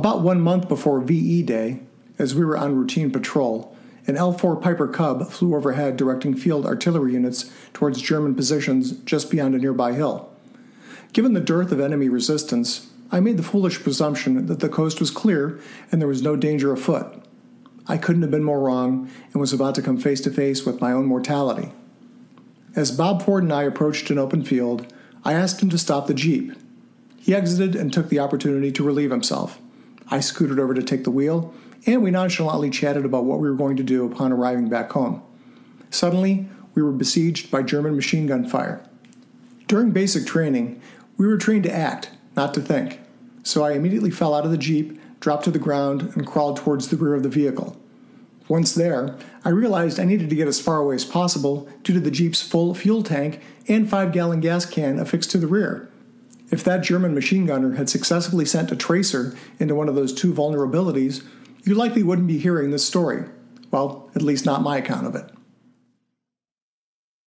About one month before VE Day, as we were on routine patrol, an L 4 Piper Cub flew overhead directing field artillery units towards German positions just beyond a nearby hill. Given the dearth of enemy resistance, I made the foolish presumption that the coast was clear and there was no danger afoot. I couldn't have been more wrong and was about to come face to face with my own mortality. As Bob Ford and I approached an open field, I asked him to stop the Jeep. He exited and took the opportunity to relieve himself. I scooted over to take the wheel, and we nonchalantly chatted about what we were going to do upon arriving back home. Suddenly, we were besieged by German machine gun fire. During basic training, we were trained to act, not to think. So I immediately fell out of the Jeep, dropped to the ground, and crawled towards the rear of the vehicle. Once there, I realized I needed to get as far away as possible due to the Jeep's full fuel tank and 5 gallon gas can affixed to the rear. If that German machine gunner had successfully sent a tracer into one of those two vulnerabilities, you likely wouldn't be hearing this story. Well, at least not my account of it.